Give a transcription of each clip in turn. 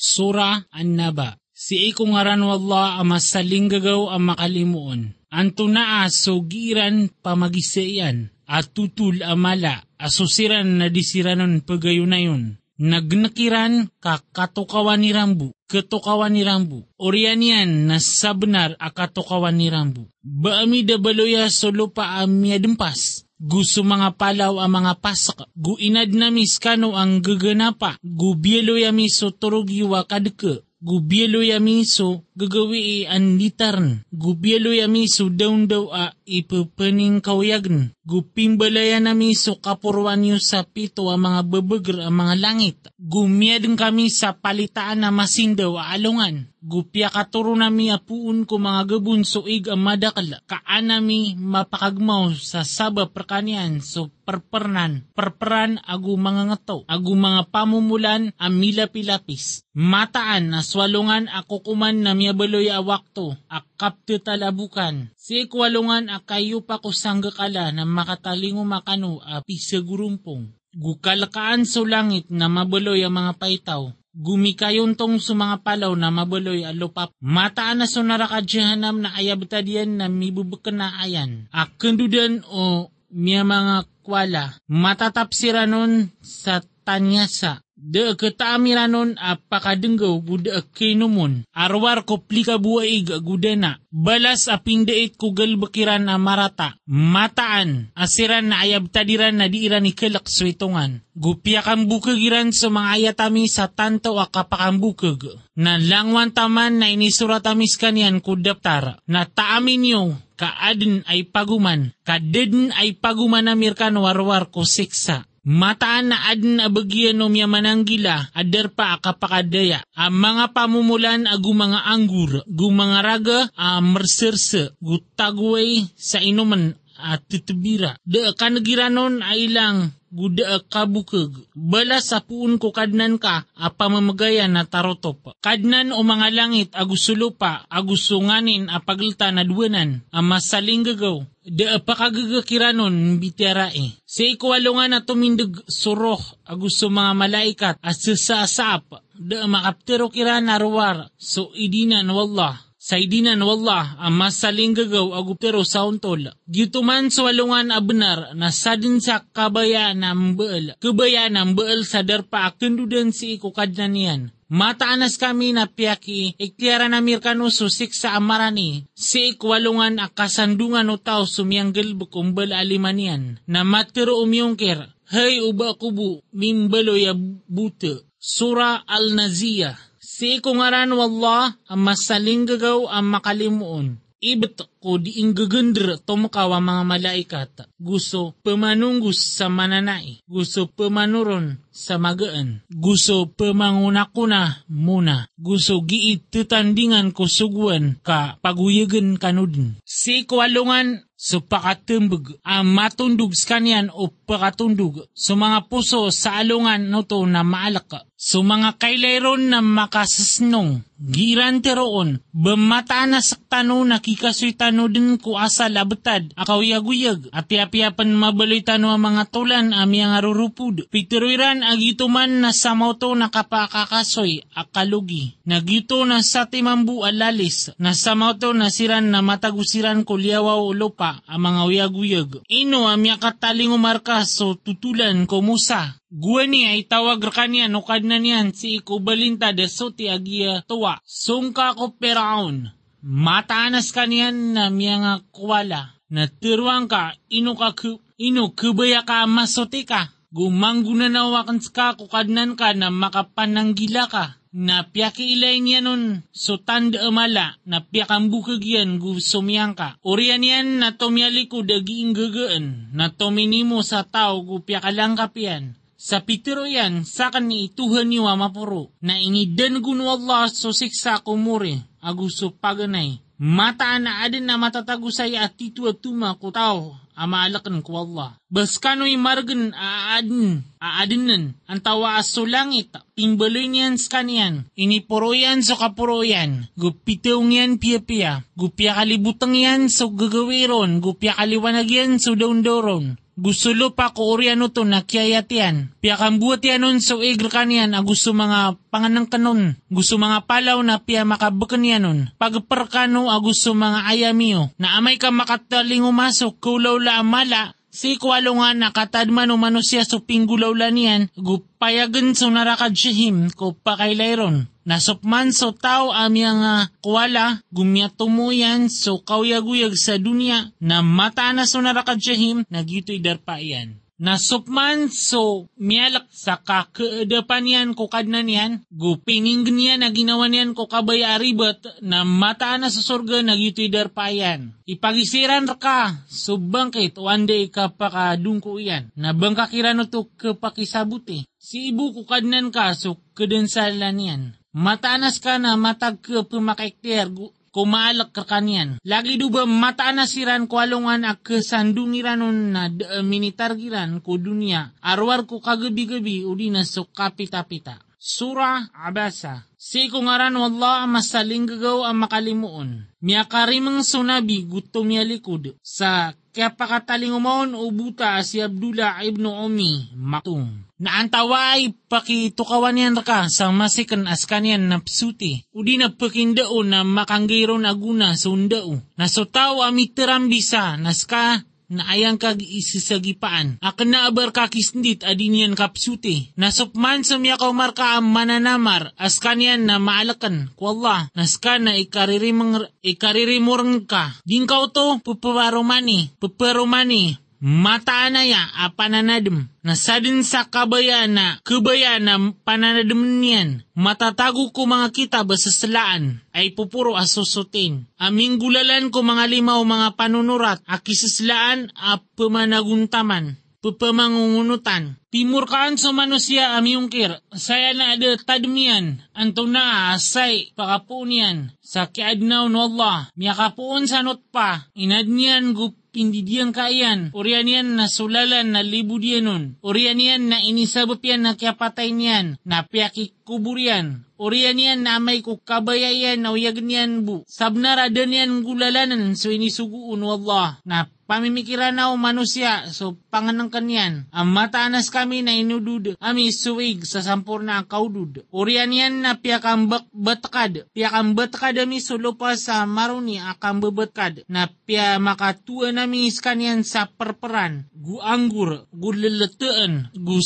Sura An-Naba. Si iko ngaran wallah ama salinggagaw ang makalimuon. Anto naa so giran pamagisaian at tutul amala asusiran na disiranon pagayunayon. Nagnakiran ka katukawan ni Rambu, katukawan ni Rambu. Orian yan na sabnar a katukawan ni Rambu. Baami da baloya so lupa dempas. Gusto mga palaw ang mga pasak. Gu inad na miskano ang gaganapa. Gu bielo yami so turog yuwa kadke. Gu bielo yami so gagawi an litarn. Gu bielo yami so daun daw a ipapaning kawyagn. Gu pimbalaya nami so kapurwan yu sa pito ang mga babagar ang mga langit. Gumiyadin kami sa palitaan na masindaw a alungan. Gupya katuro nami apuun ko mga gabun so ig ang madakal. Kaan nami mapakagmaw sa saba perkanian so perpernan. Perperan agu mga ngato. Agu mga pamumulan ang milapilapis. Mataan na swalungan ako kuman na miyabaloy awakto. Akapte talabukan. Si ikwalungan akayo pa ko sanggakala na makatalingo makano api sa gurumpong. Gukalakaan sa langit na mabaloy ang mga paitaw. Gumikayon tong sa mga palaw na mabaloy alupap. Mataan na so narakadyahanam na ayabtadian na mibubukan na ayan. Akandudan o miya mga kwala. Matatapsiranon sa tanyasa. De ketaamiranon apakadenggaw buda kinumon. Arwar ko plika buwaig gudena. Balas aping dait ko galbakiran na marata. Mataan. Asiran na ayab tadiran na diiran ni kelak switungan. Gupya kang bukagiran sa mga ayatami sa tanto akapakambukag. Na langwan taman na inisurat amis kanyan kudaptar. Na taamin nyo kaadin ay paguman. Kadedin ay paguman na mirkan warwar ko siksa. Mataan na adin abagyan no miya mananggila, adar pa akapakadaya. Ang mga pamumulan agu mga anggur, gu mga raga a merserse, gu sa inuman at titubira. Da kanagiranon ay lang guda kabukag. Bala sa puun ko kadnan ka, apa mamagayan na tarotop. Kadnan o mga langit agusulo pa, agusunganin apaglta na duwanan, ang masaling gagaw. Da apakagagakiranon bitirae. Sa ikwalungan na tumindag suroh agusto mga malaikat at sasasap. Da makaptero kira narwar, so idinan wallah sa idinan wallah ang masaling gagaw aguptero sa untol. Gituman sa walungan abnar na sadin sa kabaya ng baal. Kabaya ng baal sa darpa akundudan si ikukadnan niyan. Mataanas kami na piyaki, ikliyara na mirkano susik sa amarani, si ikwalungan akasandungan o tao sumiyanggal bukumbal alimanian, na matiro umyongker, hay uba kubu, mimbalo ya buta, Sura Al-Naziyah, Si kungaran wallah ang masaling gagaw ang makalimuon. Ibet ko di inggagandra tumakaw ang mga malaikat. Gusto pamanunggus sa mananai. Gusto pamanuron sa magaan. Gusto pamangunakuna muna. Gusto giit tutandingan ko suguan ka paguyagan kanudin. Si kwalungan so pakatumbog ang matundog sa kanyan o pakatundog so mga puso sa alungan no na maalak so mga kailayron na makasasnong giran teroon bemata na saktano nakikasuy tano din ko asa labetad akawiyaguyag at yapiyapan mabaloy tano ang mga tulan ami ang arurupud pitiruiran agituman na sa mauto nakapakakasoy akalugi Nagyuto na sa timambu alalis, na sa mauto na siran na matagusiran ko liawaw lupa ang mga uyag-uyag. Ino ang kataling umarka so tutulan ko musa. Guwani ay tawag kanya no kadna niyan si ikubalinta de so ti agia tuwa. Sungka ko peraon. Mataanas kanyan na miya nga kuwala. Na tiruang ka, ino ka ku, ino kubaya ka masote ka. Gumangguna na wakan ka kukadnan ka na makapananggila ka na piyaki ilay niya nun so tanda amala na piyakang bukag yan gu sumiyang ka. Uriyan yan na tumyali ko dagiing gagaan na tuminimo sa tao gu piyakalang kapian. Sa pitiro yan, sakan ni ituhan niwa mapuro, na ingidan gun Allah so siksa kumuri, aguso paganay. Mataan na adin na matatagusay at titu at tuma ko tao, amaalakan ko Allah. Baskano'y margan aadin, aadinan, ang tawa aso langit, pimbaloy niyan sa kanyan, iniporoyan sa kaporoyan, gupiteong yan piya-piya, gupya kalibutang yan sa gagawiron, gupya kaliwanag yan sa daundoron, gusto lupa ko uriano to na kiyayatian. Piya buhat yanon so igr kanian a gusto mga panganang kanon. Gusto mga palaw na piya makabakan yanon. Pagperkano a gusto mga ayamiyo na amay ka makataling umasok kulaw la amala Si kwalo nga nakatadman umano siya so pinggulaw lanian, gupayagan so narakad siyahim ko pakailayron. Nasupman so tao amyang uh, kuwala, gumyatumuyan so kawyaguyag sa dunia na mata na so narakad siyahim, nagyuto'y darpa iyan nasupman so mialak sa kakadapan yan ko kadnan yan, gupinging niya na ginawa niyan ko kabay aribot na mataan na sa surga nagyutidar pa yan. Ipagisiran ka, so bangkit one day ka yan, na bangkakiran no to kapakisabuti. Si ibu ko kadnan ka, so kadansalan yan. Mataanas ka na matag ka pumakekter, kumaalak ka kanyan. Lagi do ba mata na siran ko alungan ak kesandungiran na uh, minitargiran ko dunia. Arwar ko kagabi-gabi udi na so kapita-pita. Surah Abasa. Si kungaran wallah masaling gagaw ang makalimuon. Miyakarimang sunabi gutom niya likod. Sa kaya pakataling umon ubuta si Abdullah ibn Umi Maktum. Naantaway pakitukawan yan ka sa masikan as kanyan na psuti. Udi na pakindao na makanggayro na guna sa undao. Nasutaw amitiram bisa naska na ayang kag isisagipaan. Akan na abar kakisndit adinian kapsute. Nasupman sumya ka marka ang mananamar as kanyan na maalakan. Kuwala, naska na ikaririmang ikaririmurang ka. Din ka to, puparomani, puparomani, mataanaya a pananadem. Nasadin sa kabaya na kabaya na pananadem niyan. Matatago ko mga kita basasalaan ay pupuro asusutin. Aming gulalan ko mga limaw mga panunurat akisaslaan a pamanaguntaman pupamangungunutan. Timur kaan sa manusia amiyungkir, saya na ada tadmian, anto na asay pakapunian, sa kiadnaw no Allah, miyakapuon sa pa, inadnian gup pindidian kaian, urian yan na sulalan na libu dianon, urian yan na inisabap yan na kiapatay niyan, na piyaki kuburian, urian yan na may kukabayayan na uyag niyan bu, sabnara dan yan gulalanan so inisuguun wallah, na pamimikiran na manusia so panganang kanyan. Ang mataanas kami na inudud, ami suwig sa sampur na kaudud. Urian yan na piyakang batkad, piyakang batkad ami sulupa sa maruni akang babatkad, na piya makatua nami iskanyan sa perperan, gu anggur, gu leletaan, gu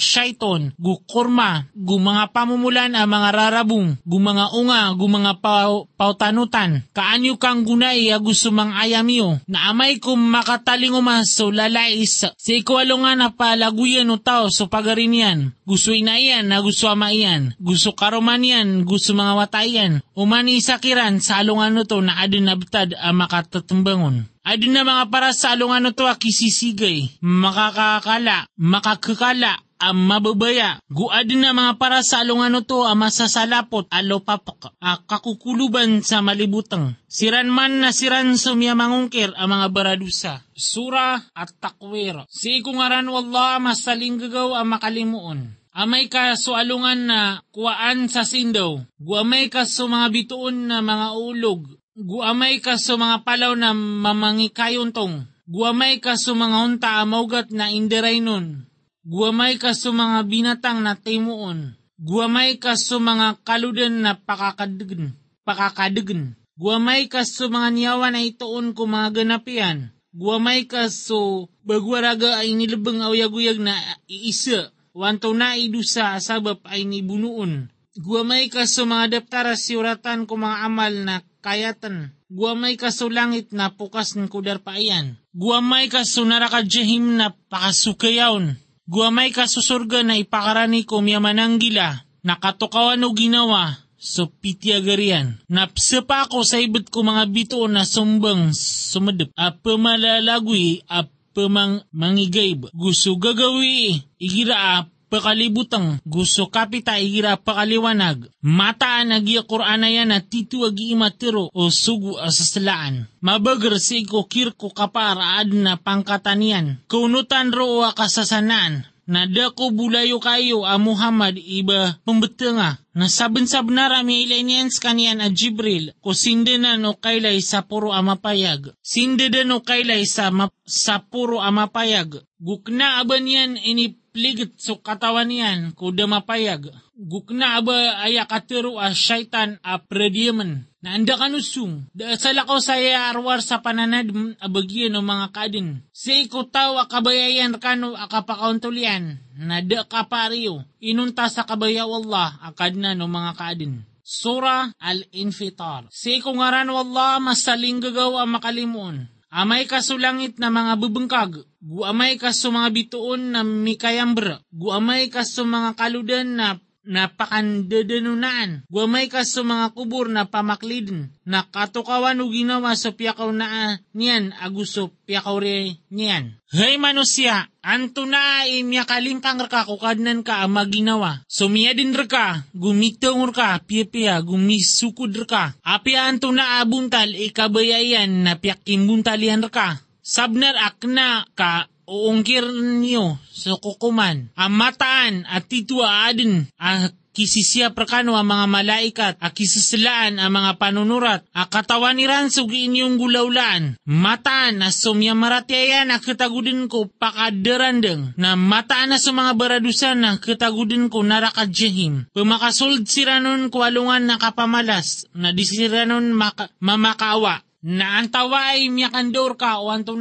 shaiton, gu kurma, gu mga pamumulan ang mga rarabong, gu mga unga, gu mga pau, pautanutan, kaanyo kang gunay gusto mang ayamiyo, na amay kum makataling umaso lalais sa ikwalo nga na palaguyan o tao so pagarin yan. Gusto inaiyan na gusto amaiyan. Gusto karoman yan, gusto mga watayan. Umani isakiran sa alungan to na adin nabtad ang makatatumbangon. Adin na mga para sa alungan to akisisigay, makakakala, makakakala, ang mababaya. Guadin na mga para sa alungan to ang masasalapot alo papak a kakukuluban sa malibutang. Siran man na siran sumya mangungkir ang mga baradusa. Sura at takwir. Si ikungaran wallah masaling gagaw ang makalimuon. Amay ka so alungan na kuwaan sa sindaw. Guamay ka so mga bituon na mga ulog. Guamay ka so mga palaw na mamangikayon tong. Guamay ka so mga unta amaugat na indiray nun. Guamay ka sa mga binatang na timuon. Guamay ka sa mga kaludan na pakakadagan. pakakadagan. Guamay ka sa mga niyawan na itoon ko mga ganapian. Guamay ka sa bagwaraga ay nilabang awyaguyag na iisa. Wanto na idusa sabab ay nibunuon. Guamay ka sa mga daptara siuratan ko mga amal na kayatan. Guamay ka sa langit na pukas ng kudar paayan. Guamay ka sa narakadjahim na pakasukayawn Guamay ka susurga na ipakarani ko miyamananggila, nakatukawan o ginawa, so pitiagarian. Napsapa ko sa ibot ko mga bito na sumbang sumadap, a pamalalagwi, a pamang mangigayb. Gusto gagawi, igira pakalibutang gusto kapita igira pakaliwanag. Mataan agiya Qur'ana yan na titu imatiro o sugu asasalaan. Mabagar si ko kirko kapara ad na pangkatanian. Kunutan ro kasasanaan na dako bulayo kayo a Muhammad iba pembetenga na saben-sabenar mi ilanian kanian a Jibril ko sindenan o kaylay sa puro amapayag. Sindedan o kaylay sa, ma- sa puro amapayag. Gukna aban yan ini pligit so katawan yan ko mapayag. Gukna aba aya katero a syaitan a prediaman na anda kanusung. Da sa saya arwar sa pananad abagyan o mga kadin. Si ikutaw akabayayan kano akapakauntulian na da kapariyo. Inunta sa kabayaw Allah akad na no mga kadin. Sura Al-Infitar. Si ikungaran Allah masaling gagaw ang makalimuon. Amay ka sulangit na mga bubengkag, guamay ka sa mga bituon na mikayambra, guamay ka sa mga kaludan na napakandadanunan. Guamay ka sa mga kubur na pamaklidin, na katukawan o ginawa sa piyakaw na niyan, aguso piyakaw re niyan. Hay manusia, anto na imya kalimpang raka kukadnan ka ang maginawa. Sumiya din raka, gumitong raka, piya-piya, gumisukod raka. Apya anto na abuntal, ikabayayan na piyak kimbuntalyan raka. Sabnar akna ka uungkir niyo sa kukuman. Ang mataan at titwa adin ang kisisya prakano ang mga malaikat, a kisasilaan ang mga panunurat, a katawan ni Ransog inyong gulaulaan. Mataan na sumya maratyayan na ketagudin ko pakaderandeng, na mataan na sa mga baradusan na ketagudin ko narakadjehim. Pumakasold siranon kualungan na kapamalas, na disiranon maka, mamakawa, na antawa ay miyakandor ka o anto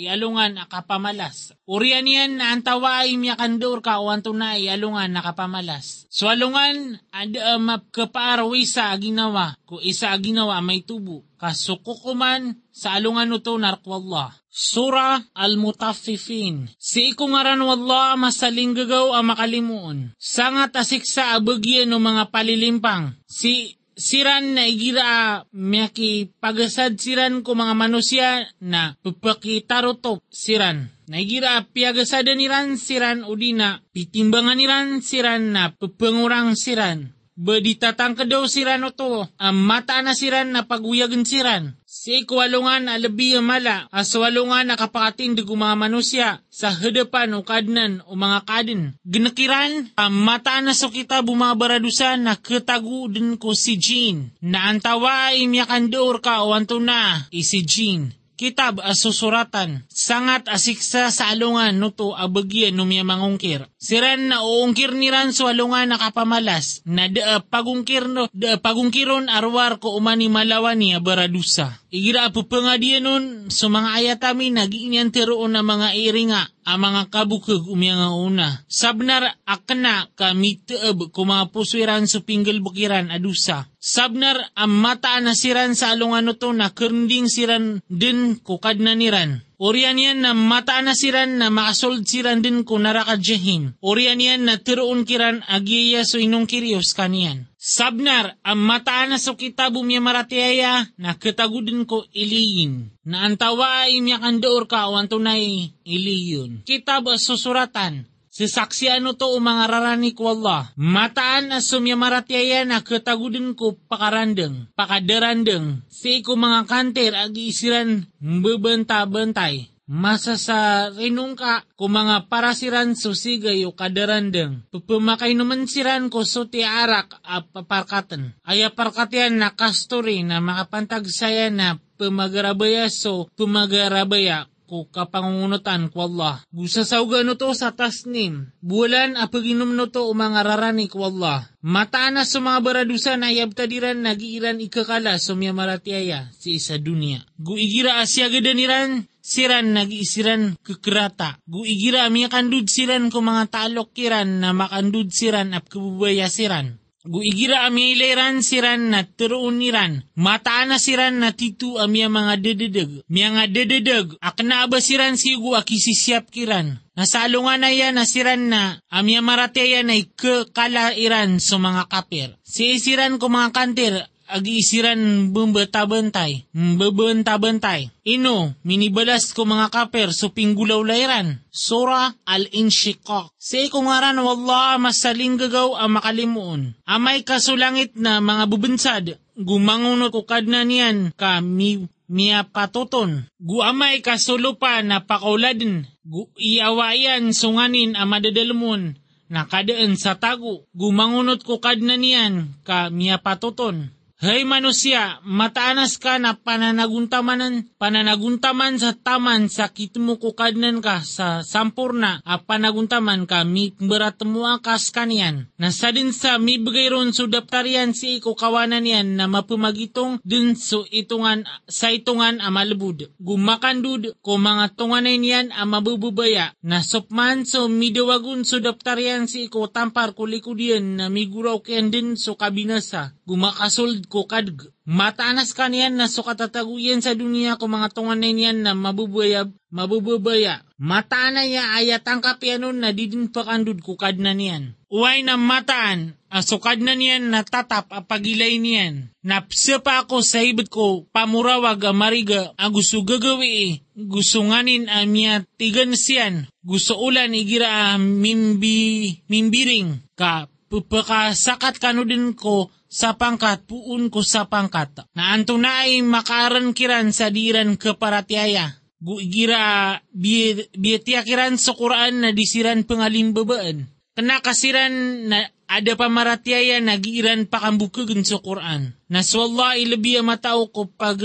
ialungan akapamalas. Urian yan na antawa ay miyakandor ka o na ialungan nakapamalas. So alungan ad uh, mapkapaarawi sa aginawa ko isa aginawa may tubo. Kasukukuman sa alungan nuto narkwallah. Sura Al-Mutaffifin. Si ikungaran wallah masaling gagaw ang makalimuon. Sangat asiksa abagyan ng mga palilimpang. Si siran na igira miyaki pagasad siran ko mga manusia na pupakitaruto siran. Naigira piagasada niran siran udina, pitimbangan niran siran na pupengurang siran. Beditatang kadaw siran oto, ang mata na siran na paguyagan siran. Si kwalungan na labi mala, aswalungan na kapakatindig mga manusya sa hadapan o kadnan o mga kadin. Ginakiran, ang mata na so kita bumabaradusan na katagu din ko si Jean. Na antawa miyakandoor ka o anto na, isi Jean kitab asusuratan, sangat asiksa sa alungan nuto abagyan numya mangungkir. Siran na uungkir niran sa alungan nakapamalas, na da pagungkir no, da pagungkiron arwar ko umani malawan niya baradusa. Igira po pangadiyan nun sa mga ayatami nagiinyan tiroon na mga iringa ang mga kabukag umya nga una. Sabnar akna ka miteeb kumapuswiran sa pinggel bukiran adusa. Sabnar ang mata na siran sa alungan to na kernding siran din kukad na niran. Orian yan na mata na siran na makasold siran din ko narakadjehim. Orian yan na tiroon kiran agiya so inong kirios kaniyan. Sabnar, ang mata na so kita bumya maratiaya na katagudin ko iliyin. Na antawa ay miyakandoor ka o antunay iliyon. Kitab susuratan, Si saksi ano to mga rarani ko Allah. Mataan na sumya maratiaya na katagudin ko pakarandeng, pakaderandeng. Si ko mga kanter ag isiran bebenta-bentay. Masa sa rinungka ko mga parasiran susigay o kadarandeng. Pupumakay naman siran ko so ti arak a paparkatan. Aya parkatian na kasturi na makapantagsaya na pumagarabaya so pumagarabaya ko kapangungunutan ko Allah. Gusa sauga no to sa tasnim. Bulan a paginom no to mga rarani ko Allah. Mataan na sa mga baradusa na yabtadiran nagiiran ikakala sumya maratiaya si isa dunia. Guigira asya gadaniran siran nag-isiran kekerata. Guigira miya kandud siran ko mga talok na makandud siran ap kabubaya siran. Guigira ami ileran siran na turuun niran. Mataan na siran na titu amia mga dededeg. Miya nga dededeg. Akna ba siran sigu akisisiap kiran. Nasalungan na yan na siran na amia marateya na ikalairan sa mga kapir. Si isiran ko mga kantir agi-isiran bumbata-bantay, bebenta-bantay. Ino, minibalas ko mga kaper so pinggulaw layran. Sura al-Inshiqaq. Sa ikungaran wallah masaling gagaw ang makalimuon. Amay kasulangit na mga bubunsad, gumangunot ko kadna niyan ka mi miya patuton. Gu amay kasulupa na pakauladin, gu iawayan sunganin a madadalmon, na kadaan sa tago, gumangunot ko kadna niyan ka miya patuton. Hay manusia, mataanas ka na pananaguntamanan, pananaguntaman sa taman sa kitmo kukadnan ka sa sampurna a panaguntaman ka mi beratemu akas kanian. Nasa din sa mi bagayron so daptarian si iko kawanan yan na mapumagitong din so itungan sa itungan a malbud. Gumakandud ko mga tunganay niyan a mabububaya na sopman so midawagun so daptarian si iko tampar kulikudian na miguraw ken din so kabinasa. Gumakasol ko kadg. Mataanas kaniyan na sukatataguyan sa dunia ko mga tungan na niyan na mabubaya, mabubaya. Mataan na ya ayat ang kapianon na didin pakandud ko kad na niyan. Uway na mataan, asukad na niyan na tatap apagilay niyan. Napsa pa ako sa ibit ko, pamurawag a mariga, a gusto gagawi gusto nganin a miya tigan siyan, gusto ulan igira mimbi, mimbiring, ka pupakasakat kano din ko sa pangkat puun ko sa pangkat. Na anto na ay makaran kiran sa diran keparatiaya. Guigira biyetiya kiran sa Quran na disiran pangalimbabaan. Kena kasiran na ada pamaratiaya nagiiran pakambukagan sa Quran. Na swalla ilabiya matao ko pag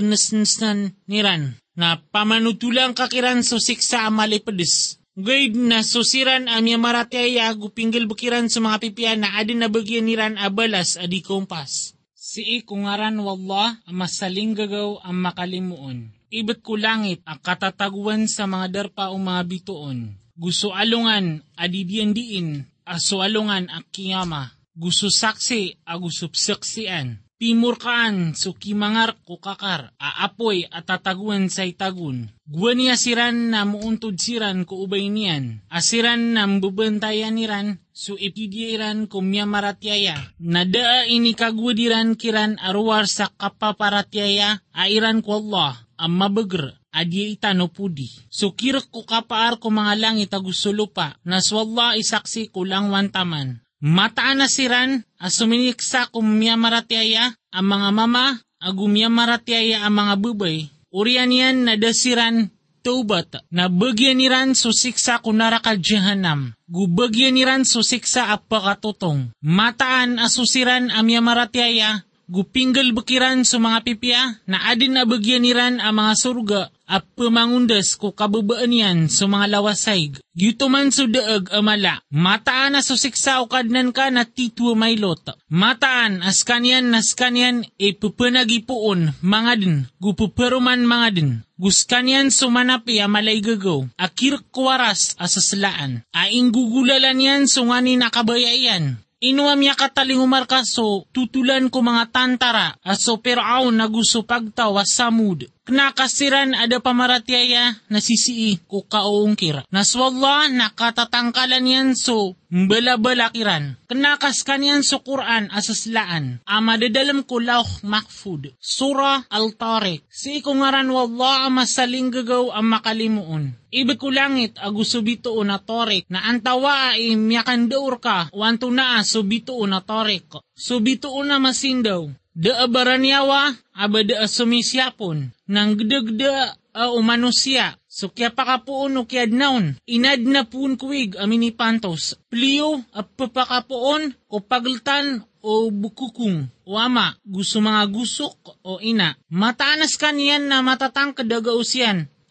niran. Na pamanutulang kakiran so siksa amalipadis Guide na susiran amya marataya gupinggil bukiran sa mga pipian na adin na bagyan niran abalas adi kompas. Si ikungaran wallah ang masaling gagaw ang makalimuon. Ibet ko langit ang katataguan sa mga darpa o mga bituon. Gusto alungan adidian diin aso alungan ang kiyama. Gusto saksi agusup saksian Pimurkaan so kimangar ko kakar, aapoy at tataguan sa itagun. Guwaniya siran na muuntod siran ko ubay niyan. Asiran na mbubantayan niran, so ipidiran ko miya maratyaya. Nadaa ini kagwadiran kiran arwar sa kapaparatyaya, airan ko Allah, ang mabagr, adi itano pudi. So kirak ko kapaar ko mga langit agusulupa, naswalla isaksi ko lang wantaman. Mataan na siran, asuminiksa kumya maratiaya, ang mga mama, agumya maratiaya ang mga bubay, urian yan na dasiran taubat, na bagyan niran susiksa kunara ka jahanam. Gubagyan niran susiksa apakatutong. Mataan asusiran amya maratiaya, gupinggal bukiran sa mga pipya, na adin na bagyan niran ang mga surga, at pamangundas ko kababaan yan sa mga lawasay. Gito man so daag amala, mataan na susiksa o kadnan ka na titwa may lot. Mataan as kanyan nas kanyan e pupanagipuon mga din, gupuperuman mga din. Gus kanyan sumanapi a malay gagaw, akir kuwaras asaslaan. Aing gugulalan yan sungani nakabayayan. Inuam ya katalingumar kaso, tutulan ko mga tantara, aso peraw na gusto pagtawa samud. Knakasiran ada pamaratyaya na sisii ko kaungkir. Naswalla nakatatangkalan yan so bala-balakiran. Knakas kanyan so Quran asaslaan. Amadadalam ko lauh makfud. Sura al-Tariq. Si ikungaran wallah masaling gagaw ang makalimuon. Ibig ko langit agusubito na torik na antawa ay miyakandaur ka wanto na subito na torik. Subito na masindaw da abaranyawa abada sumisyapon nang gdagda a umanusia. So kya pakapuon o kya naun inad na pun kuwig amini pantos. Pliyo at papakapuon o pagltan o bukukung. O ama gusto mga gusok o ina. Mataanas kaniyan na matatang kadaga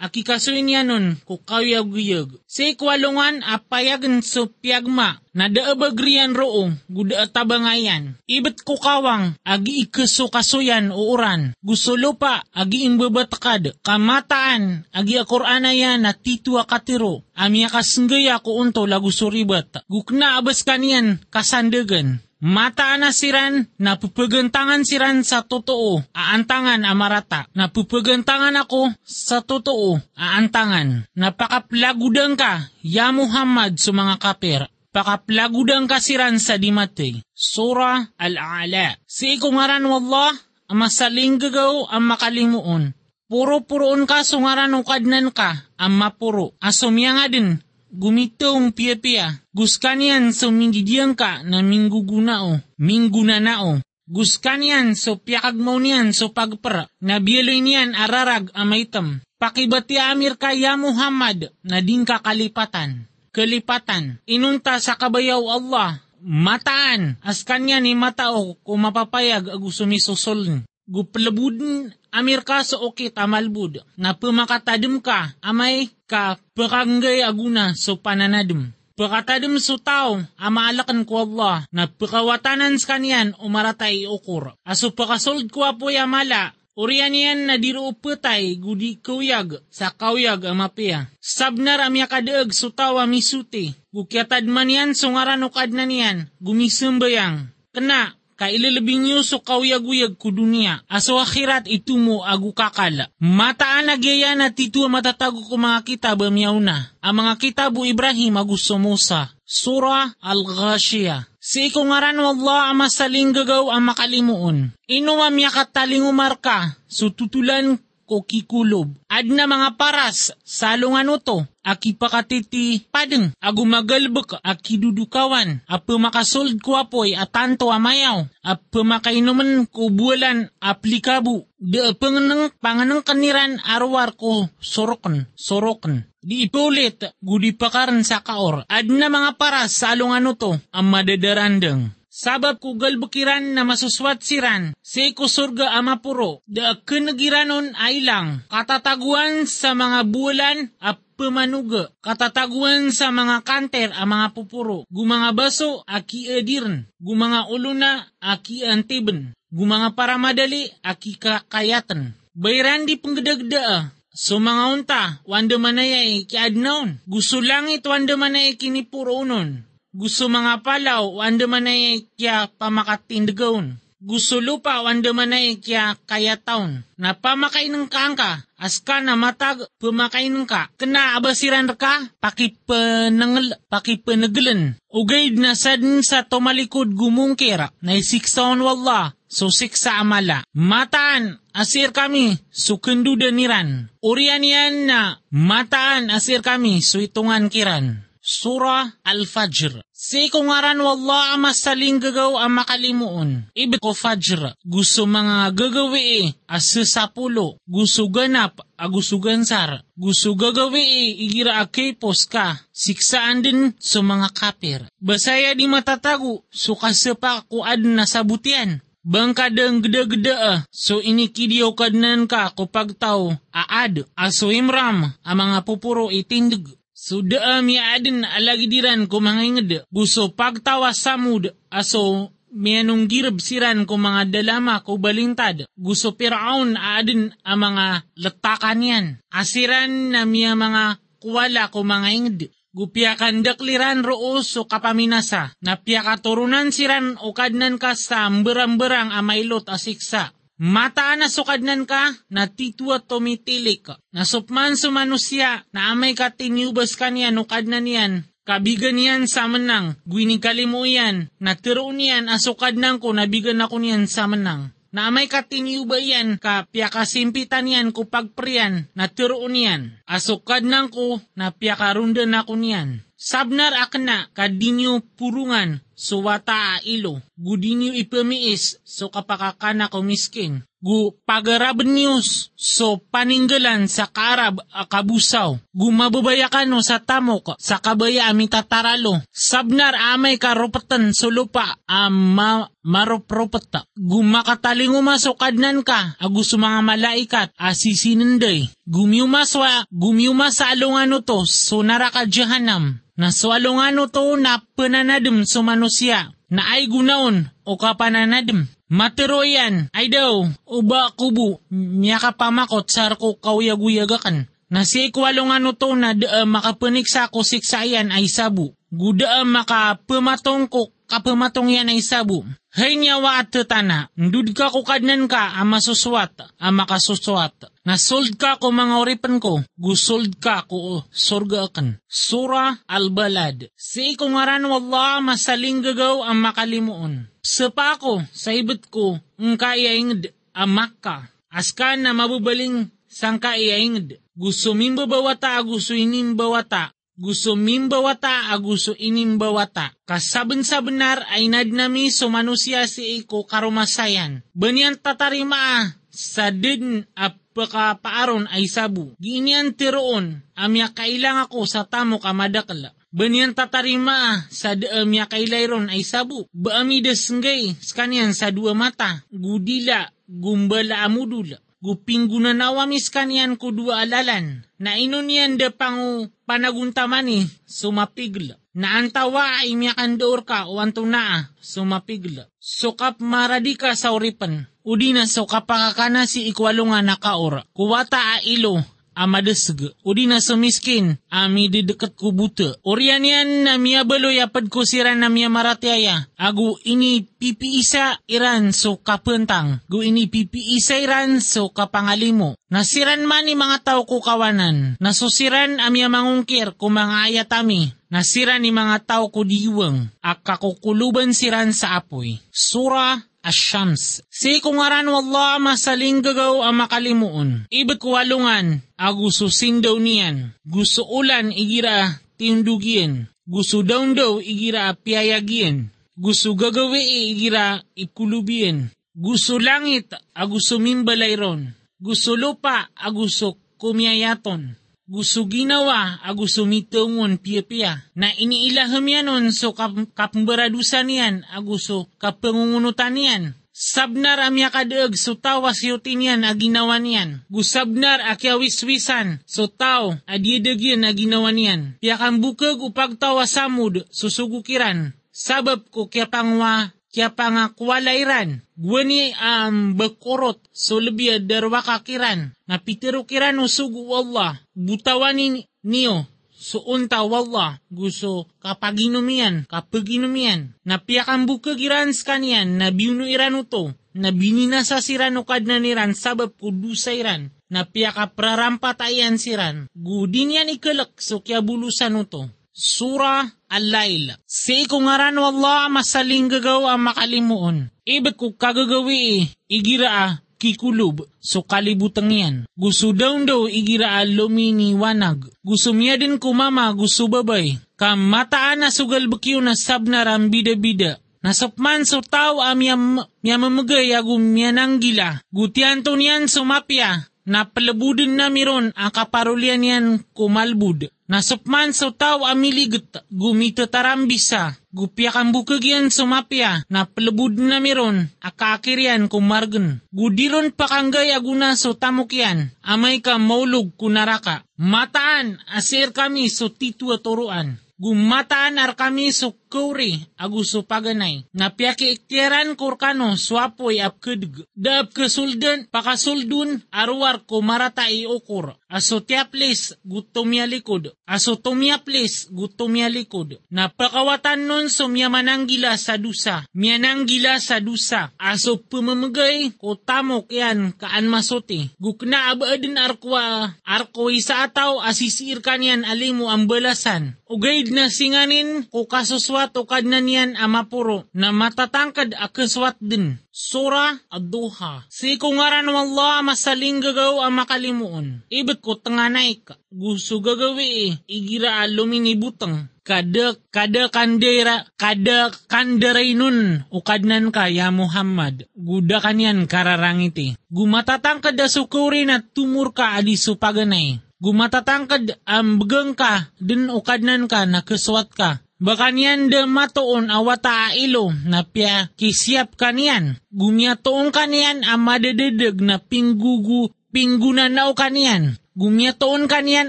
akikasuin niya nun kukayag-guyag. Sa ikwalungan apayagan so piyagma na daabagriyan roong guda tabangayan. Ibet kukawang agi ikaso kasuyan o uran. Gusto lupa agi imbabatakad. Kamataan agi akurana yan na titwa katiro. Amya kasenggaya ko unto lagu suribat. Gukna abas kanian kasandagan. Mataan na siran, napupagantangan siran sa totoo, aantangan amarata. Napupagantangan ako sa totoo, aantangan. Napakaplagudang ka, ya Muhammad sa mga kapir. Pakaplagudang ka siran sa dimate. Sura Al-A'la. Si ikungaran wallah, ang masaling gagaw ang makalimuon. Puro-puroon ka sungaran ukadnan ka, ang mapuro. Asumya nga din, gumitong pia-pia. Guskanian so minggidiyang ka na minggugunao, mingguna nao. Guskan yan so piyakag mo niyan so pagpra. Nabialoy niyan ararag amaitam. Pakibati amir kaya Muhammad na din kakalipatan. Kalipatan. Inunta sa kabayaw Allah. Mataan. As kanya ni matao kung mapapayag agu sumisusol. Guplabudin amir ka so okit amalbud. Na pumakatadim ka amay ka pakanggay aguna so pananadim. Pakatadam su tao, amaalakan ko Allah, na pakawatanan sa kanyan umaratay ukur. Aso pakasold ko apo amala, Uriyan yan na diro upetay gudi kuyag sa kawyag amapia. Sabnar amya kadaag sutawa misuti. Gukyatad man yan sungaran ukad na niyan. Gumisumbayang. Kena, kaililabing nyo so kawyag-uyag ku dunia. Aso akhirat ito mo agu kakala. Mataan na gaya na tito matatago ko mga kitab amyaw na. Ang mga kitabu Ibrahim agusto Musa. Surah Al-Ghashiyah. Si iko ngaran Allah ang masaling gagaw ang makalimuon. Ino mamya katalingumar ka, so tutulan ko kikulob. Ad na mga paras, salungan to, aki pakatiti padeng, agumagalbek, aki dudukawan, apo makasold ko apoy atanto amayaw, apo makainuman ko buwalan aplikabu, de panganang panganang kaniran arwar ko sorokan, sorokan. Di ipulit, gudi pakaran sa kaor. Ad na mga paras sa alungan to, ang madadarandang. Sabab ko galbukiran na masuswat siran, si kusurga ama puro, da kinagiranon ay lang, katataguan sa mga bulan at pemanuga, katataguan sa mga kanter ang mga pupuro, gumanga baso aki edirn, gumanga uluna aki antiben, gumanga paramadali aki kakayatan. Bayran di penggedagda So mga unta, wanda manayay ki adnaon. Gusto langit wanda manayay kini puro unon. Gusto mga palaw wanda manayay kya pamakatindegaon. Gusto lupa wanda manayay kya kaya taon. Na pamakainang ka angka, aska na matag pamakainang ka. Kena abasiran ka, pakipanangal, pakipanagalan. Ugaid na sadin sa tumalikod gumungkira, na isiksaon wallah, so siksa amala. Mataan, asir kami, sukendu deniran. Urian yan na, mataan asir kami, suitungan kiran. Surah Al-Fajr. Si kungaran wallah ang masaling gagaw ang makalimuon. Ibig ko fajr. Gusto mga gagawi as sapulo. Gusto ganap agusto gansar. Gusto gagawi igira akipos ka. Siksaan din sa mga kapir. Basaya di matatago. So kasapa kuad na sabutian. Bangkadang geda-geda ah. so inikidiyo kadnan ka kapag tao aad aso imram ang mga pupuro itindig. So daami adin alagidiran ko mga inged. Gusto pagtawa samud aso mianong girab siran ko mga dalama ko balintad. Gusto piraon adin ang mga latakan yan. Asiran na miya mga kuwala ko mga inged. Gupyakan dakliran roos so kapaminasa. Napya katurunan siran o kadnan ka sa berang-berang amailot asiksa. Mataan na sukadnan ka, na titwa tumitilik. Nasupman sa manusya, na amay ka tinyubas kanya nukad na niyan. Kabigan yan sa menang, gwini kalimu yan, na tiroon yan asukad nang ko, nabigan ako niyan sa menang. Na amay katinyuba yan, ka piyakasimpitan yan ko pagpriyan, na tiroon yan. Asukad nang ko, na piyakarundan ako niyan. Sabnar akna, kadinyo purungan, so wata ilo. Gudinyo ipamiis, so kapakakana ko miskin. Gu pagaraban news, so paninggalan sa karab akabusaw. Gumababayakan no sa tamok, sa kabaya amin tataralo. Sabnar amay karopatan so lupa, ama maropropata. Gumakatalingo kadnan ka, agus mga malaikat, asisinenday. Gumiumaswa, gumiuma sa alungan to, so naraka jahanam. Na so alungan to na pananadem so manusia, na ay gunaon o kapananadem. Matero yan, ay daw, uba kubu, miya ka pamakot sa ko kauyaguyagakan. Na si ikwalong to na da, uh, makapanik ko siksayan ay sabu. Guda uh, makapamatong ko kapamatong yan ay sabu. Hay nyawa at tana, ndud ka ko kadnan ka ang masuswat, ang makasuswat. Nasold ka ko mga oripan ko, gusold ka ko sorga akan. Sura Al-Balad. Si ko ngaran wallah masaling gagaw ang makalimuon. Sa pa ko, sa ibet ko, ang kaiyaingd ang makka. Askan na mabubaling sang kaiyaingd. Gusto min babawata, gusto inin bawata. Gusto mimbawata a gusto inimbawata. Kasaben-sabenar ay nadnami so manusia si iko karumasayan. Banyan tatarima sa din a pakapaaron ay sabu. Giinyan tiroon, amya kailang ako sa tamo kamadakala. Banyan tatarima sa amya kailayron ay sabu. Baami desnggay skanian sa dua mata. Gudila, gumbala amudula gupinggunan awamis kanian ko dua alalan, na inunian de pangu panaguntamani sumapigla. Na antawa ay miyakan door ka o antuna sumapigla. Sukap maradika sa uripan. Udina so kapakakana si ikwalunga nakaora. Kuwata a ilo amadesg. Udi na sumiskin, ami didekat ko buta. Orian yan na miya baloy apad ko siran na miya maratiaya. Agu ini pipiisa iran so kapentang. Gu ini pipiisa iran so kapangalimo. Nasiran man ni mga tao ko kawanan. Nasusiran amya mangungkir ko mga ayatami. Nasira ni mga tao ko diwang. Akakukuluban siran sa apoy. Sura Asyams. Si kungaran wallah masaling gagaw ang makalimuon. Ibig kuwalungan, aguso sindaw niyan. Gusto ulan igira tindugien. Gusto daun daw igira piyayagien. Gusto gagawi igira ikulubien. Gusto langit aguso mimbalayron. Gusto lupa aguso kumyayaton gusto ginawa agusto mitungon piya-piya na iniilaham yanon so kap kapemberadusan yan agusto kapangungunutan yan. Sabnar amya kadeeg so tawa siyutin yan a ginawa niyan. Gusabnar akyawiswisan so taw adiedeg yan a ginawa niyan. Piyakan bukag upag tawa samud susugukiran. Sabab ko kya pangwa kya pangakwalairan. Gwani am bekorot so lebih darwa kakiran. Na pitiro kiran usugu Allah. Butawani niyo So unta wallah gusto kapaginumian, kapaginumian. Napiakan buka giran skanian, na biuno iran uto, na binina sa siran ukad na niran sabab kudusa iran. Napiaka prarampat ayan siran, gudin yan ikalak so kya bulusan uto. Sura Al-Lail. Si kungaran wallah masaling gagaw ang makalimuon. Ibig ko kagagawi igira kikulub so kalibutang yan. Gusto daw daw igira lumini wanag. Gusto miya din kumama gusto babay. Kamataan na sugal bakyo na sabnaram bida-bida. Nasapman so tao amyam mamagay agum miyananggila. Gutian to niyan sumapya. Napalabudin na miron ang kaparulian yan kumalbud. Nasupman so tao amiligot gumito tarambisa. Gupya kang bukagyan sumapya na palabud na miron akakirian kumargan. Gudiron pakanggay aguna so tamukyan. Amay ka maulog kunaraka. Mataan asir kami so turuan. Gumataan ar kami so kuri aguso paganay. Napiaki iktiran kurkano swapoy ap kudg. Dab kesuldan pakasuldun arwar ko marata iukur. Aso tiaplis gutumya likod. Aso tumyaplis gutumya likod. Napakawatan nun so miyamananggila sa dusa. Miyananggila sa dusa. Aso pumamagay ko tamok yan kaan masuti. Gukna abaadin arkwa arkwa sa ataw asisir kanyan alimu ang balasan. Ugaid na singanin ko kasuswat o kadnanian amapuro na matatangkad akaswat din. Sura Ad-Duha. Si kungaran ng Allah masaling gagaw ang makalimuon. Ibig ko tanganay ka. Gusto gagawi eh. Igira alumini butang. Kada, kada kandera, kada kanderay nun. Ukadnan ka, ya Muhammad. Guda kanyan kararangiti. Gumatatangkad da sukuri na tumur ka adi supaganay gumatatangkad ang um, ka, din ukadnan ka, nakaswat ka. Baka niyan de matoon awata ilo na pia kisyap kanian. Gumyatoon kanian ang madededeg na pinggugu pingguna kanian. Gumyatoon kanian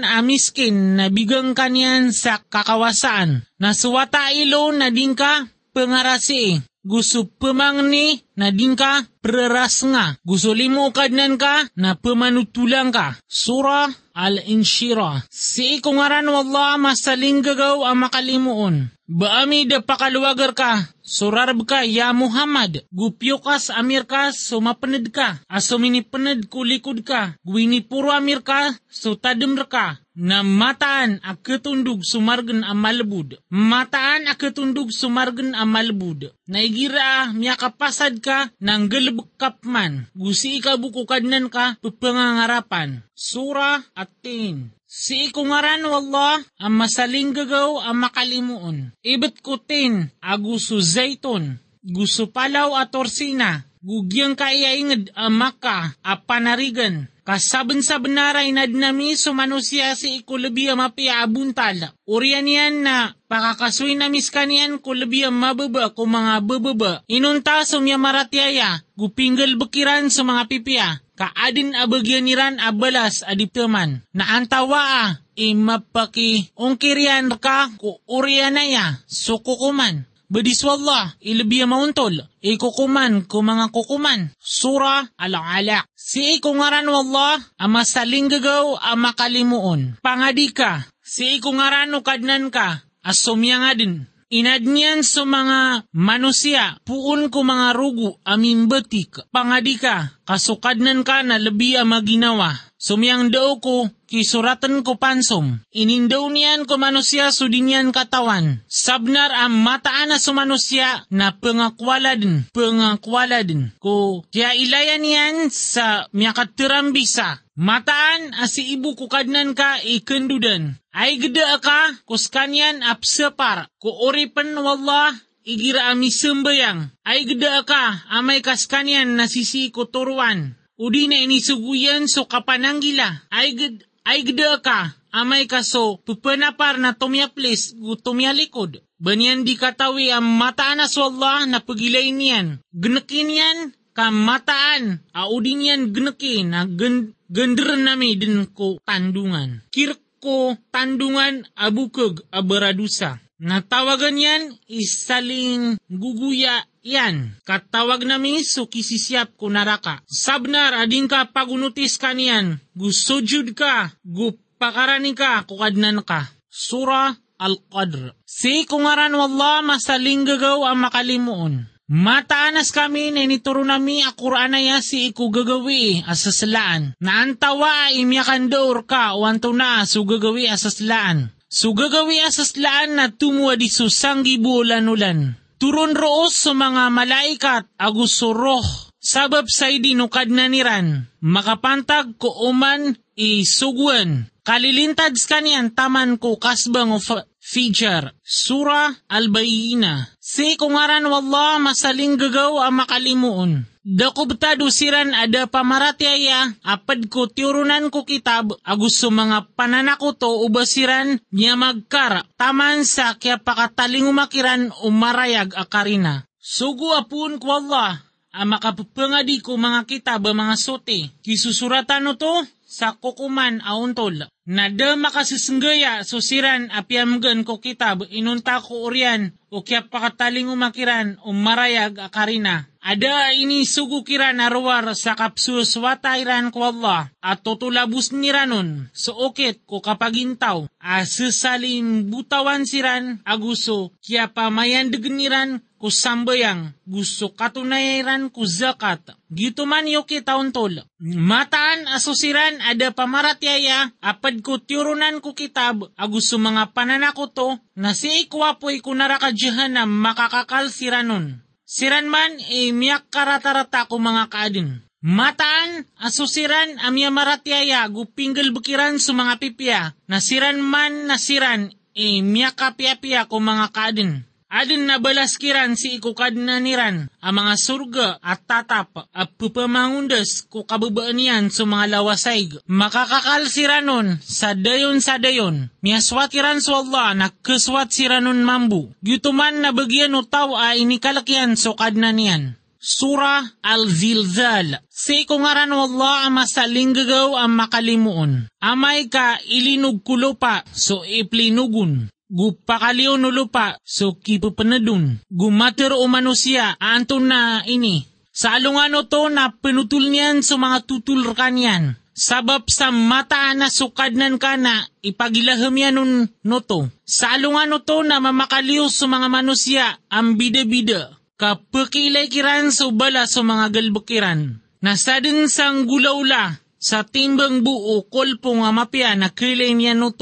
amiskin na bigang kanian sa kakawasaan. Nasuwata ilo na dingka pengarasi. Gusto pemangni na dingka preras nga. Gusto limo kadnan ka na pemanutulang ka. Surah al-inshira. Si ikungaran wallah masaling gagaw ang makalimuon. Baami da pakaluwagar ka, surarab ka, ya Muhammad. Gupyo ka sa amir ka, sumapanad ka. Aso minipanad kulikod ka. Gwini puro amir ka, so tadem ka. Na mataan a ketundog sumargen a malbud. Mataan a ketundog sumargen a malbud. Naigira miya kapasad ka ng galbekap man. Gusi ka bukukadnan ka pepangangarapan. Sura at tin. Si ikungaran wallah ang masaling gagaw ang makalimuon. Ibet ko tin aguso zayton. Gusto palaw at orsina. Gugyang kaiyaingad ang maka a panarigan Kasaban sa benaray na dinami so manusia si ikulabiya mapia abuntal. Urian yan na pakakaswin na miskanian kulabiya mababa ko mga bababa. Inunta so miya maratyaya, gupinggal bekiran sa mga pipiya. Kaadin abagyan niran abalas adiptaman. Naantawa ah, imapaki ungkirian ka ko urian na ya, sukukuman. Badiswallah, ilabiya mauntol, ikukuman ko mga kukuman. Sura al-alaq. Si ikungaran wallah, ama saling gagaw, ama kalimuon. Pangadika, si ikungaran kadnan ka, asumya nga din. Inadnian sa mga manusia, puun ko mga rugo, amin batik. Pangadika, kasukadnan ka na labi ang maginawa. Sumiyang daw ko, kisuratan ko pansom. Inindaw niyan ko manusia sudinyan katawan. Sabnar ang mataan na sumanusya na pengakwala din, pengakwala din. Ko, kaya ilayan niyan sa miyakatirambisa. Mataan asi ibu kukadnan ka ikendudan. Ay geda ka, kuskanyan apsepar. Ko oripan wallah, igira ami sembayang. Ay geda ka, amay kaskanyan nasisi kuturuan. Udi na inisuguyan so kapananggila. Ay geda ka, amay kaso, pupanapar na tumyaplis, gutumya likod. Banyan di katawi ang mataan na Allah na pagilay niyan. Gnakin yan, kamataan, audin yan gnakin, na gen, genderen nami din ko tandungan. Kirk ko tandungan abukog abaradusa. Natawagan yan, isaling guguya yan. Katawag nami so kisisiap ko naraka. Sabnar ading ka pagunutis kaniyan, gusujud ka, gupakarani ka, kukadnan ka. Sura Al-Qadr. Si kungaran wallah masaling gagaw ang makalimuon. Mataanas kami na nituro nami a Qur'an ya si iku gagawi asasalaan. Naantawa imyakan daur ka wanto na su gagawi asaslaan. Su gagawi asaslaan na tumuwa di susanggi bulan-ulan. Turun roos sa mga malaikat agusuroh sabab sa dinukad na niran. Makapantag ko uman isugwan. Kalilintad kanian taman ko kasbang of feature. Sura Al-Bayina. Si kungaran wallah masaling gagaw ang makalimuon. Dakubtado siran ada pamaratyaya, apad ko tiurunan ko kitab, agusto mga pananako to ubasiran niya magkara, taman sa kaya pakataling umakiran umarayag akarina. Sugo apun ko Allah, ang makapapangadi ko mga kitab mga sote, kisusuratan to sa kukuman auntol. Nada makasisenggaya susiran apiamgan ko kitab inunta ko urian o kaya pakataling umakiran o marayag akarina. Ada ini sugu kiran arwar sa kapsus watairan ko Allah at tutulabus niranon so okit ko kapagintaw asesalim butawan siran aguso kaya pamayan degeniran ku sambayang gusto katunayran ku zakat. Gito man yoki tauntol. Mataan asusiran ada pamaratyaya apad ko tiurunan ko kitab agusto mga pananako to na si ikwapoy kunara ka jahanam makakakal siranon. Siran man e miyak karatarata ko mga kaadin. Mataan, asusiran amya maratyaya gupinggal bukiran sa mga pipya, nasiran man nasiran e miyak kapya-pya ko mga kaadin. Adin na balaskiran si ikukad na niran ang mga surga at tatap at pupamangundas ko kababaan yan sa mga lawasay. Makakakal si Ranon sa dayon sa dayon. Miyaswat kiran sa Allah na kaswat si Ranon mambu. Yutuman na bagyan o tao ay inikalakyan so kad na niyan. Sura Al-Zilzal. Si kungaran Allah ang masaling gagaw ang makalimuon. Amay ka ilinog kulo pa so iplinugun gupakaliw no lupa so kipupanadun. Gumater o manusia anton na ini. Sa alungano to na pinutul niyan sa mga tutul kanyan. Sabab sa mata na sukadnan ka na ipagilaham yan nun no to. Sa alungano to na mamakaliw sa mga manusia ang bida-bida. Kapakilay kiran sa ubala sa mga galbukiran. Nasa din sang gulaula sa timbang buo kolpo nga mapya na kilay niya no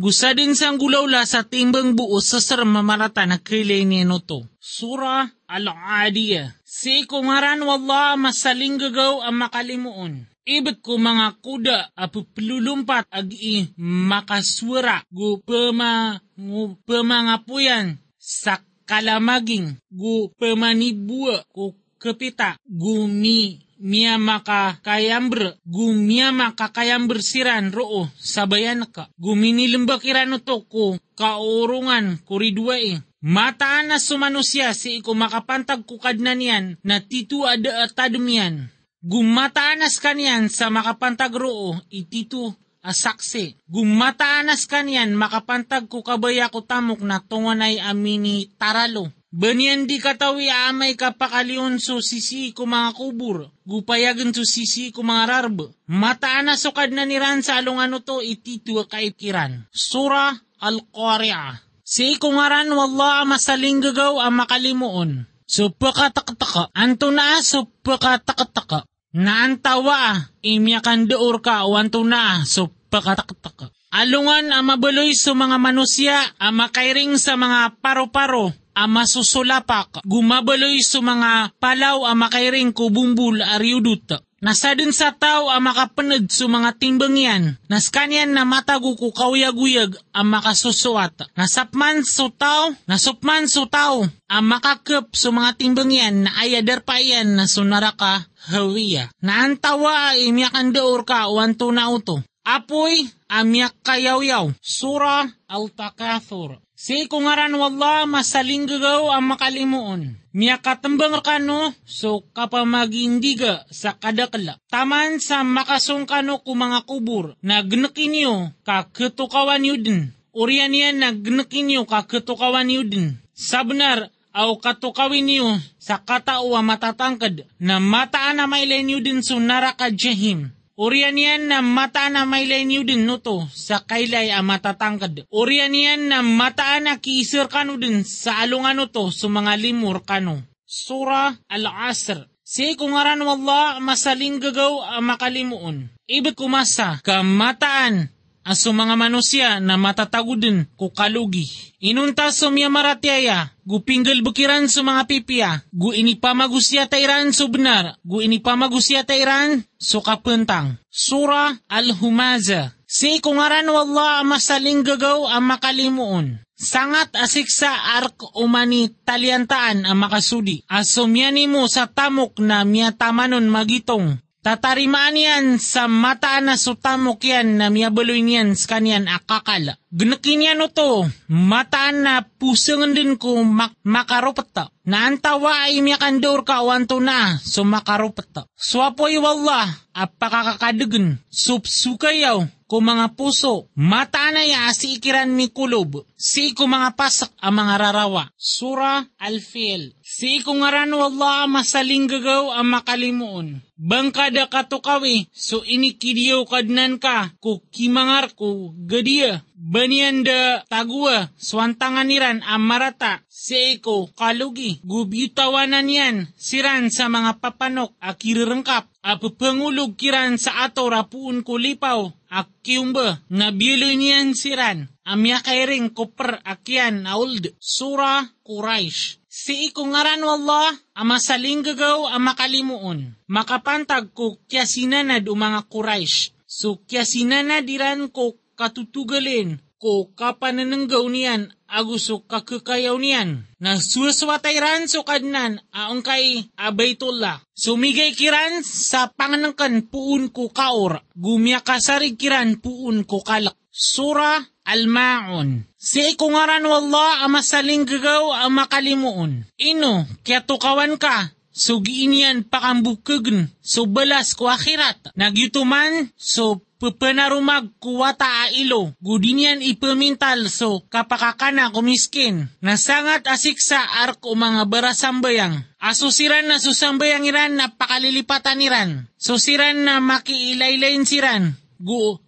to. Gusa din sang gulawla sa timbang buo sa mamarata na kilay niya no to. Sura Al-Adiyah. Si kungaran wallah masaling gagaw ang makalimuon. Ibig ko mga kuda apupulumpat agi makaswara gu pema gu pemangapuyan sa kalamaging gu pemanibua ku kepita gumi miya maka kayambr gumia maka kayambr siran roo sabayan ka guminilembak irano to ko kaurungan kuridua eh Mataan na sumanusya si iko makapantag kukad na niyan na titu ada atadmian. Gumataanas kanyan sa makapantag roo ititu asaksi. Gumataanas kanyan makapantag ko kabaya ko tamok na tunganay amini taralo. Banyan di katawi amay kapakalion so sisi ko mga kubur. Gupayagan so sisi ko mga rarb. Mataan na sukad na niran sa alungan to ititu kaikiran. Sura Al-Qari'ah. Si kungaran wala masaling gagaw ang makalimuon. So pakatakataka. Anto na so pakatakataka. Naantawa imyakan door ka o anto na so pakatakataka. Alungan ang mabaloy sa mga manusya ang makairing sa mga paro-paro ang masusulapak, gumabaloy sa mga palaw ang makairing kubumbul ariudut. Nasadin sa tao ang makapanad sa mga timbangyan, nas kanyan na matago ko kauyag-uyag ang makasusuat. Nasapman sa tao, nasupman sa tao, ang makakap sa mga timbangyan na ayadar pa iyan na sunaraka hawiya. Naantawa imyakan daor ka anto na uto. Apoy, amyak kayaw-yaw. Sura Al-Takathur. Si kungaran wala masaling gagaw ang makalimuon. Miya katambang kano so kapamagindiga sa kadakla. Taman sa makasong kano ku mga kubur na gnakinyo ka ketukawan yudin. Uriyan yan na gnakinyo ka ketukawan yudin. Sabnar aw katukawin niyo sa katao matatangkad na mataan na mailen yudin sunara ka jahim Urian yan na mata na may lenyo din no to sa kailay a matatangkad. Urian yan na mata na kiisir kano din sa alungan no to sa mga limur kano. Sura Al-Asr. Si kungaran wallah masaling gagaw a makalimuon. Ibig kumasa kamataan aso mga manusya na matatagudin ko kalugi. Inunta sumya maratyaya, gu pinggal bukiran sa mga pipia, gu inipamagusya tairan so benar, gu inipamagusya tairan so kapentang. Sura Al-Humaza. Si kungaran wallah masaling gagaw ang makalimuon. Sangat asik sa ark umani taliantaan ang makasudi. Asumyani mo sa tamok na miyatamanon magitong Tatarimaan yan sa mata na sutamok yan na miyabaloy niyan sa kanyan akakal. Gnakin yan to, mataan na pusangan din ko mak makarupata. Naantawa ay miyakandor ka wanto na so makarupata. Swapoy wallah, apakakakadagan, supsukayaw, ko mga puso, mata na ya si ikiran mi kulob, si ko mga pasak ang mga rarawa. Sura Al-Fil. Si ko ngaran wala masaling gagaw ang makalimuon. Bangkada katukawi, so inikidiyo kadnan ka, ko kimangar ko gadiya. Banian da tagua, swantangan niran amarata, seiko kalugi, gubyutawanan yan, siran sa mga papanok, akirirengkap, apapangulog kiran sa ato rapuun ko lipaw, akiumba, na niyan siran, amya kairing koper akyan auld, sura Quraish. Si ikungaran wallah, ama saling gagaw ama kalimuon, makapantag ko kya sinanad o mga Quraish, so kya sinanad iran ko katutugalin ko kapanananggaw niyan aguso kakakayaw niyan. Na suswatay ran so kadnan aong kay abaytullah. Sumigay kiran sa panganangkan puun ko kaor. Gumya kasarig kiran puun ko kalak. Sura Al-Ma'un. Si ikungaran wallah amasaling gagaw ang makalimuon. Ino, kaya tukawan ka, sugiin yan pakambukagn, so balas ko akhirat. Nagyutuman, so pepenarumag kuwata a ilo, gudinyan ipemintal so kapakakana kumiskin. Nasangat asik sa arko mga barasambayang. Asusiran na susambayang iran na pakalilipatan iran. Susiran na makiilaylayin siran. Gu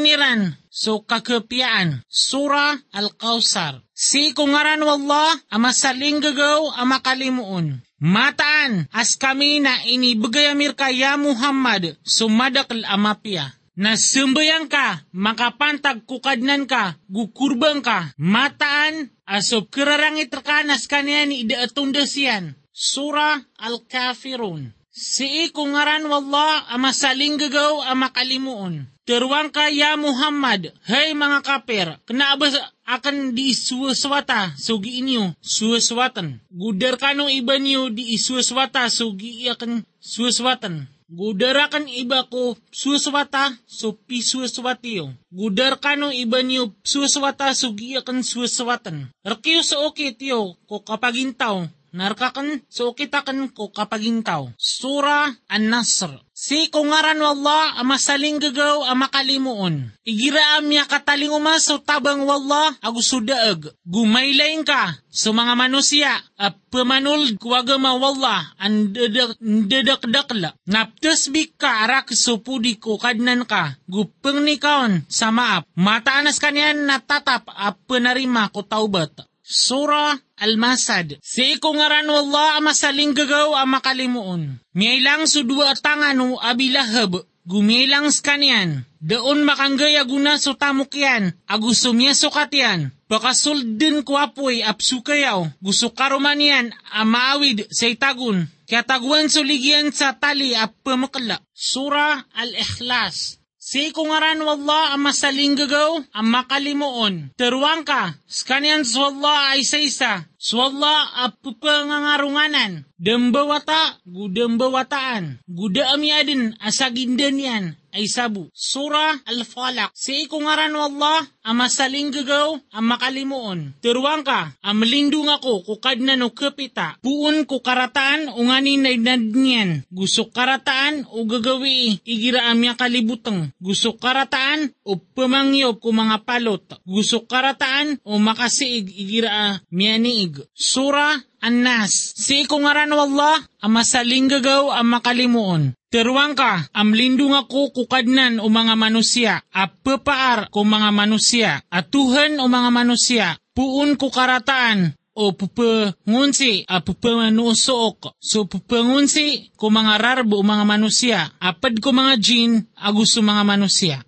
niran so kakapiyaan. Sura Al-Kawsar. Si kungaran wallah ama saling gagaw ama kalimuon. Mataan, as kami na inibagayamir ka ya Muhammad, sumadakal amapya. Na sumbayang ka, makapantag kukadnan ka, gukurbang ka, mataan, asob kirarangit rakanas kanya ni idaatunda siyan. Surah Al-Kafirun. Si ikungaran wallah ama saling gagaw ama kalimuon. Terwang ka ya Muhammad, hey mga kapir, kanaabas akan di suwaswata sugi inyo suwaswatan. Gudar kanong iba niyo di isuwaswata sugi akan suwaswatan. Gudar kan iba ko suwaswata so pisuwaswatiyo. Gudar kanong iba niyo suwaswata sugi akan suwaswatan. Rakiyo sa okay tiyo ko kapagintaw narkakan so kitakan ko kapagintaw. Sura An-Nasr. Si kungaran wallah ama saling gagaw ama kalimuon. Igira amya kataling umas so tabang wallah agu sudaag. Gumaylain ka so mga manusia at pamanul kuwagama wallah ang dadakdakla. Naptasbik ka arak so pudi ko kadnan ka. Gupeng ni kaon sa maap. Mataanas kanyan natatap at panarima ko taubat. Surah Al-Masad. Si ikungaran wallah ama saling gagaw ama kalimuon. Miyailang sudwa tangan o abilahab. Gumilang skanian. Daon makanggaya guna so tamukyan. Agusumya sukatian. Pakasulden ko apoy apsukayaw. Gusto karumanian amaawid sa itagun. Kaya taguan suligyan sa tali ap pamakala. Surah Al-Ikhlas. Si kungaran wallah ang masaling gagaw, ang makalimuon. Teruang ka, skanian swallah ay sa isa. Swallah at pupangangarunganan. Dembawata, gudembawataan. Guda amyadin asagindan yan ay sabu. Surah Al-Falaq. Si ikungaran wallah, ang masaling gagaw, ang makalimuon. Teruang ka, ang malindung ako, kukad na no kapita. Puun ko karataan, o nganin na inadniyan. Gusto karataan, o gagawi, igira amya kalibutang. Gusto karataan, o pamangyob ko mga palot. Gusto karataan, o makasiig, igira miyaniig. Surah An-Nas. Si ikungaran wallah, ang masaling gagaw, ang makalimuon. Teruang ka, am lindung ako kukadnan o mga manusia, at pepaar ko mga manusia, at o mga manusia, puun ko karataan, o pupangunsi a pupanusook. So pupangunsi ko mga rarbo mga manusia, apad ko mga jin, agusto mga manusia.